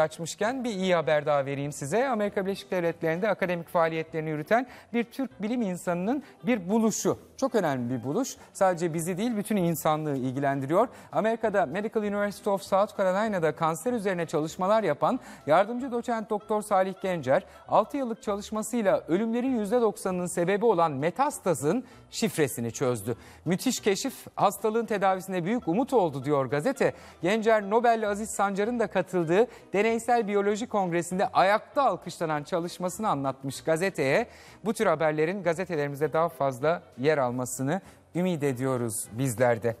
açmışken bir iyi haber daha vereyim size. Amerika Birleşik Devletleri'nde akademik faaliyetlerini yürüten bir Türk bilim insanının bir buluşu. Çok önemli bir buluş. Sadece bizi değil bütün insanlığı ilgilendiriyor. Amerika'da Medical University of South Carolina'da kanser üzerine çalışmalar yapan yardımcı doçent doktor Salih Gencer 6 yıllık çalışmasıyla ölümlerin %90'ının sebebi olan metastazın şifresini çözdü. Müthiş keşif hastalığın tedavisine büyük umut oldu diyor gazete. Gencer Nobel'li Aziz Sancar'ın da katıldığı Deneysel Biyoloji Kongresi'nde ayakta alkışlanan çalışmasını anlatmış gazeteye. Bu tür haberlerin gazetelerimizde daha fazla yer almasını ümit ediyoruz bizler de.